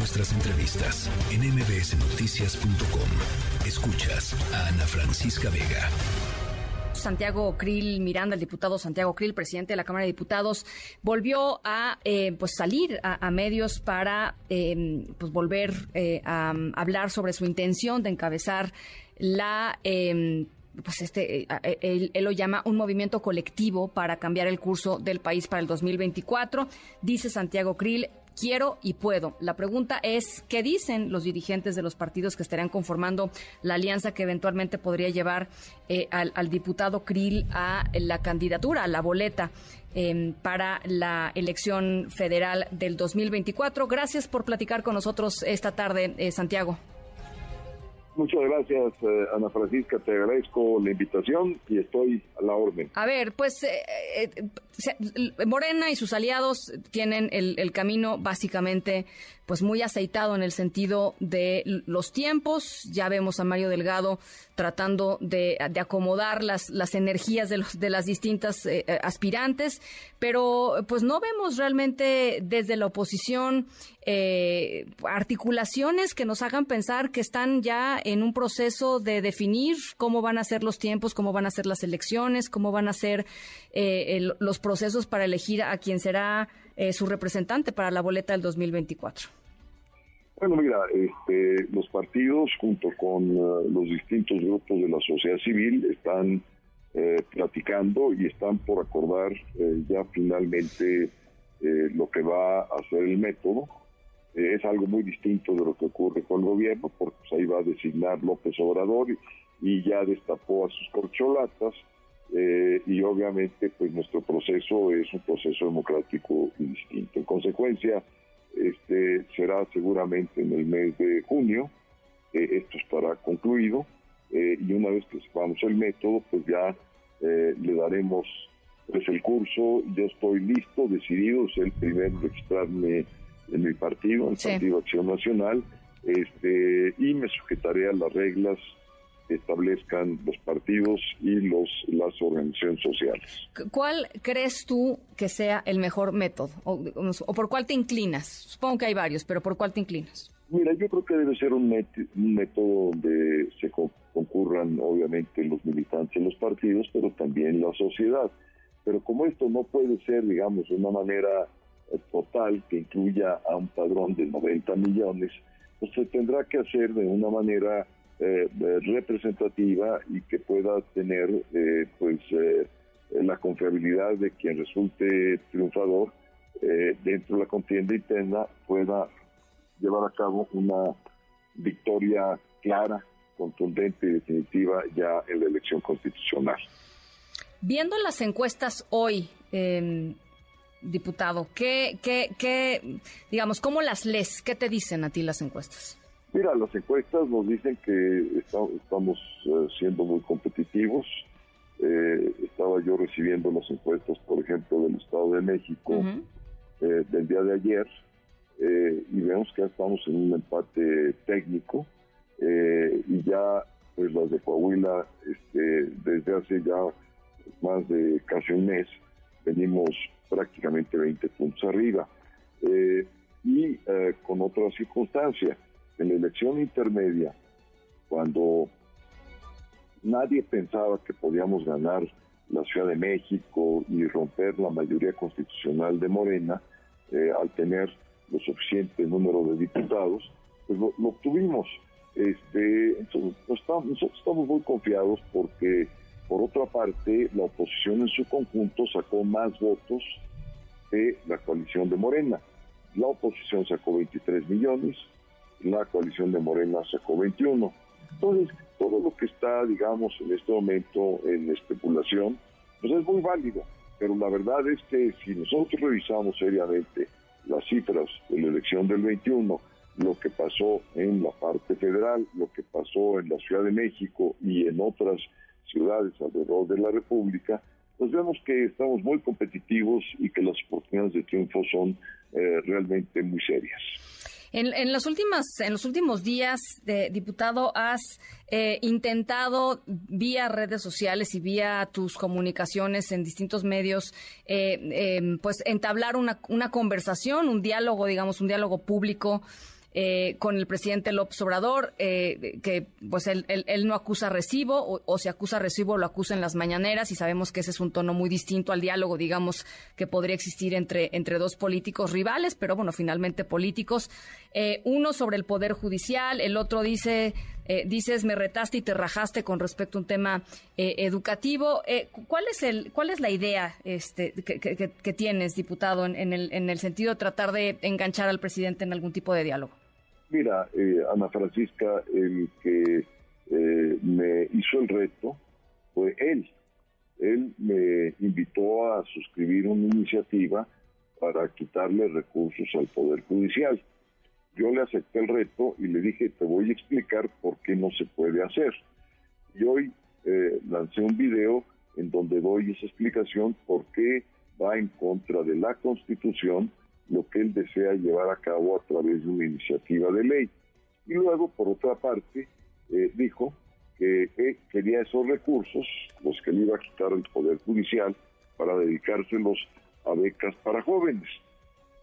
nuestras entrevistas en mbsnoticias.com. Escuchas a Ana Francisca Vega. Santiago Krill Miranda, el diputado Santiago Krill, presidente de la Cámara de Diputados, volvió a eh, pues salir a, medios para eh, pues volver eh, a, hablar sobre su intención de encabezar la pues este, él, lo llama un movimiento colectivo para cambiar el curso del país para el 2024. Dice Santiago Krill, quiero y puedo. La pregunta es, ¿qué dicen los dirigentes de los partidos que estarían conformando la alianza que eventualmente podría llevar eh, al, diputado Krill a la candidatura, a la boleta? Em, para la elección federal del 2024. Gracias por platicar con nosotros esta tarde, eh, Santiago. Muchas gracias, eh, Ana Francisca. Te agradezco la invitación y estoy a la orden. A ver, pues eh, eh, Morena y sus aliados tienen el, camino básicamente pues muy aceitado en el sentido de los tiempos. Ya vemos a Mario Delgado tratando de, acomodar las, las energías de, los, de las distintas eh, aspirantes, pero pues no vemos realmente desde la oposición articulaciones que nos hagan pensar que están ya en un proceso de definir cómo van a ser los tiempos, cómo van a ser las elecciones, cómo van a ser los procesos para elegir a quien será su representante para la boleta del 2024. Bueno, mira, este, los partidos junto con eh, los distintos grupos de la sociedad civil están eh, platicando y están por acordar eh, ya finalmente lo que va a ser el método. Es algo muy distinto de lo que ocurre con el gobierno, porque pues, ahí va a designar López Obrador y, ya destapó a sus corcholatas. y obviamente, pues nuestro proceso es un proceso democrático y distinto. En consecuencia, este será seguramente en el mes de junio, eh, esto estará concluido, eh, y una vez que sepamos el método, pues ya eh, le daremos pues el curso, yo estoy listo, decidido, ser el primero registrarme en mi partido, el Partido Acción Nacional, este, y me sujetaré a las reglas establezcan los partidos y los las organizaciones sociales. ¿Cuál crees tú que sea el mejor método o, por cuál te inclinas? Supongo que hay varios, pero ¿por cuál te inclinas? Mira, yo creo que debe ser un, método donde se concurran obviamente los militantes en los partidos, pero también la sociedad. Pero como esto no puede ser, digamos, de una manera total que incluya a un padrón de 90 millones, pues se tendrá que hacer de una manera eh, representativa y que pueda tener eh, pues eh, la confiabilidad de quien resulte triunfador dentro de la contienda interna pueda llevar a cabo una victoria clara, contundente y definitiva ya en la elección constitucional. Viendo las encuestas hoy, em, diputado, ¿qué, qué, qué, digamos, cómo las lees? ¿Qué te dicen a ti las encuestas? Mira, las encuestas nos dicen que estamos eh, siendo muy competitivos. Eh, estaba yo recibiendo las encuestas, por ejemplo, del Estado de México eh, del día de ayer y vemos que ya estamos en un empate técnico y ya pues las de Coahuila este, desde hace ya más de casi un mes venimos prácticamente 20 puntos arriba y con otra circunstancia en la elección intermedia, cuando nadie pensaba que podíamos ganar la Ciudad de México y romper la mayoría constitucional de Morena, eh, al tener lo suficiente número de diputados, pues lo, obtuvimos. Este, entonces, estamos, nosotros estamos muy confiados porque, por otra parte, la oposición en su conjunto sacó más votos de la coalición de Morena. La oposición sacó 23 millones, la coalición de Morena sacó 21. Entonces, todo lo que está, digamos, en este momento en especulación, pues es muy válido, pero la verdad es que si nosotros revisamos seriamente las cifras de la elección del 21, lo que pasó en la parte federal, lo que pasó en la Ciudad de México y en otras ciudades alrededor de la República, pues vemos que estamos muy competitivos y que las oportunidades de triunfo son eh, realmente muy serias. En, las últimas, en los últimos días, de, diputado, has eh, intentado vía redes sociales y vía tus comunicaciones en distintos medios, eh, em, pues entablar una, una conversación, un diálogo, digamos, un diálogo público eh, con el presidente López Obrador, eh, que pues él, él, no acusa recibo o, o, si acusa recibo lo acusa en las mañaneras y sabemos que ese es un tono muy distinto al diálogo, digamos, que podría existir entre, entre dos políticos rivales, pero bueno, finalmente políticos. Eh, uno sobre el Poder Judicial, el otro dice, dices, me retaste y te rajaste con respecto a un tema educativo. ¿cuál, es el, ¿Cuál es la idea este, que, tienes, diputado, en, el, en el sentido de tratar de enganchar al presidente en algún tipo de diálogo? Mira, eh, Ana Francisca, el que eh, me hizo el reto fue él. Él me invitó a suscribir una iniciativa para quitarle recursos al Poder Judicial. Yo le acepté el reto y le dije, te voy a explicar por qué no se puede hacer. Y hoy eh, lancé un video en donde doy esa explicación por qué va en contra de la Constitución lo que él desea llevar a cabo a través de una iniciativa de ley. Y luego, por otra parte, eh, dijo que, quería esos recursos, los que le iba a quitar el Poder Judicial, para dedicárselos a becas para jóvenes.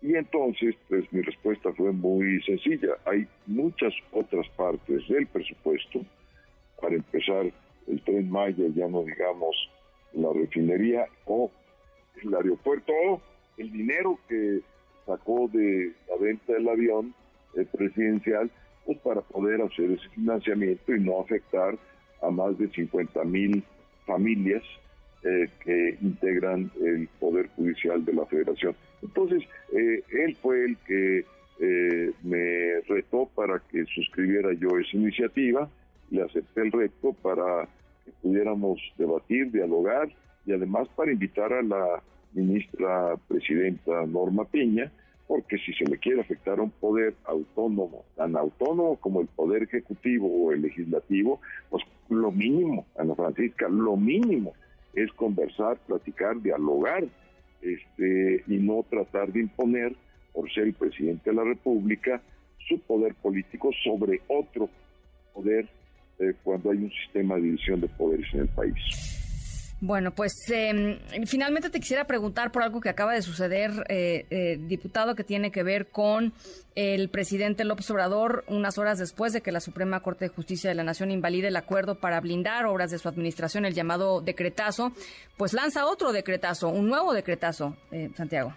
Y entonces, pues mi respuesta fue muy sencilla. Hay muchas otras partes del presupuesto. Para empezar, el tren Maya, ya no digamos la refinería o el aeropuerto o el dinero que sacó de la venta del avión presidencial pues para poder hacer ese financiamiento y no afectar a más de 50 mil familias eh, que integran el Poder Judicial de la Federación. Entonces, eh, él fue el que eh, me retó para que suscribiera yo esa iniciativa, le acepté el reto para que pudiéramos debatir, dialogar y además para invitar a la ministra presidenta Norma Piña, porque si se le quiere afectar a un poder autónomo, tan autónomo como el poder ejecutivo o el legislativo, pues lo mínimo, Ana Francisca, lo mínimo es conversar, platicar, dialogar, este, y no tratar de imponer, por ser el presidente de la República, su poder político sobre otro poder eh, cuando hay un sistema de división de poderes en el país. Bueno, pues em, finalmente te quisiera preguntar por algo que acaba de suceder, eh, eh, diputado, que tiene que ver con el presidente López Obrador, unas horas después de que la Suprema Corte de Justicia de la Nación invalide el acuerdo para blindar obras de su administración, el llamado decretazo, pues lanza otro decretazo, un nuevo decretazo, eh, Santiago.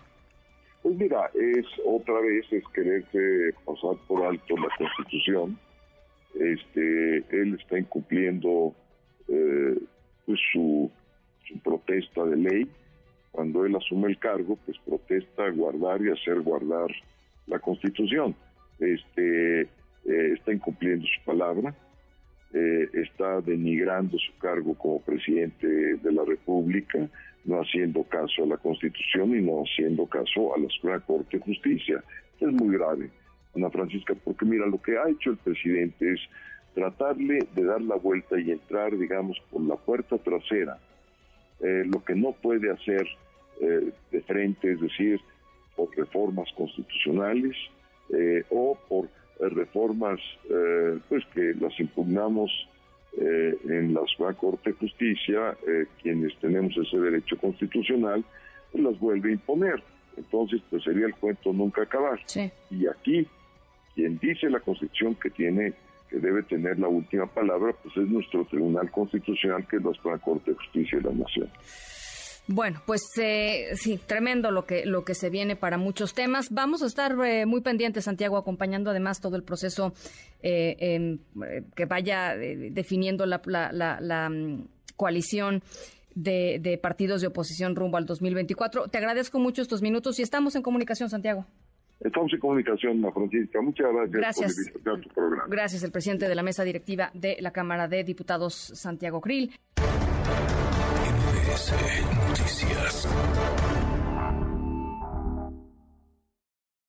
Pues mira, es otra vez es quererse pasar por alto la Constitución. Este, él está incumpliendo pues su protesta de ley. Cuando él asume el cargo, pues protesta guardar y hacer guardar la Constitución. Este, eh, está incumpliendo su palabra, eh, está denigrando su cargo como presidente de la República, no haciendo caso a la Constitución y no haciendo caso a la Suprema Corte de Justicia. Es muy grave, Ana Francisca, porque mira, lo que ha hecho el presidente es tratarle de dar la vuelta y entrar, digamos, por la puerta trasera eh, lo que no puede hacer eh, de frente, es decir, por reformas constitucionales eh, o por reformas pues que las impugnamos en la Suprema Corte de Justicia, quienes tenemos ese derecho constitucional, pues las vuelve a imponer. Entonces, pues sería el cuento nunca acabar. Y aquí, quien dice la Constitución que tiene que debe tener la última palabra, pues es nuestro Tribunal Constitucional, que es la Corte de Justicia de la Nación. Bueno, pues eh, sí, tremendo lo que lo que se viene para muchos temas. Vamos a estar eh, muy pendientes, Santiago, acompañando además todo el proceso eh, que vaya definiendo la, mm, coalición de, de partidos de oposición rumbo al 2024. Te agradezco mucho estos minutos y estamos en comunicación, Santiago. Estamos en comunicación, la Francisca. Muchas gracias, por visitar tu programa. Gracias, el presidente de la mesa directiva de la Cámara de Diputados, Santiago Krill. Noticias.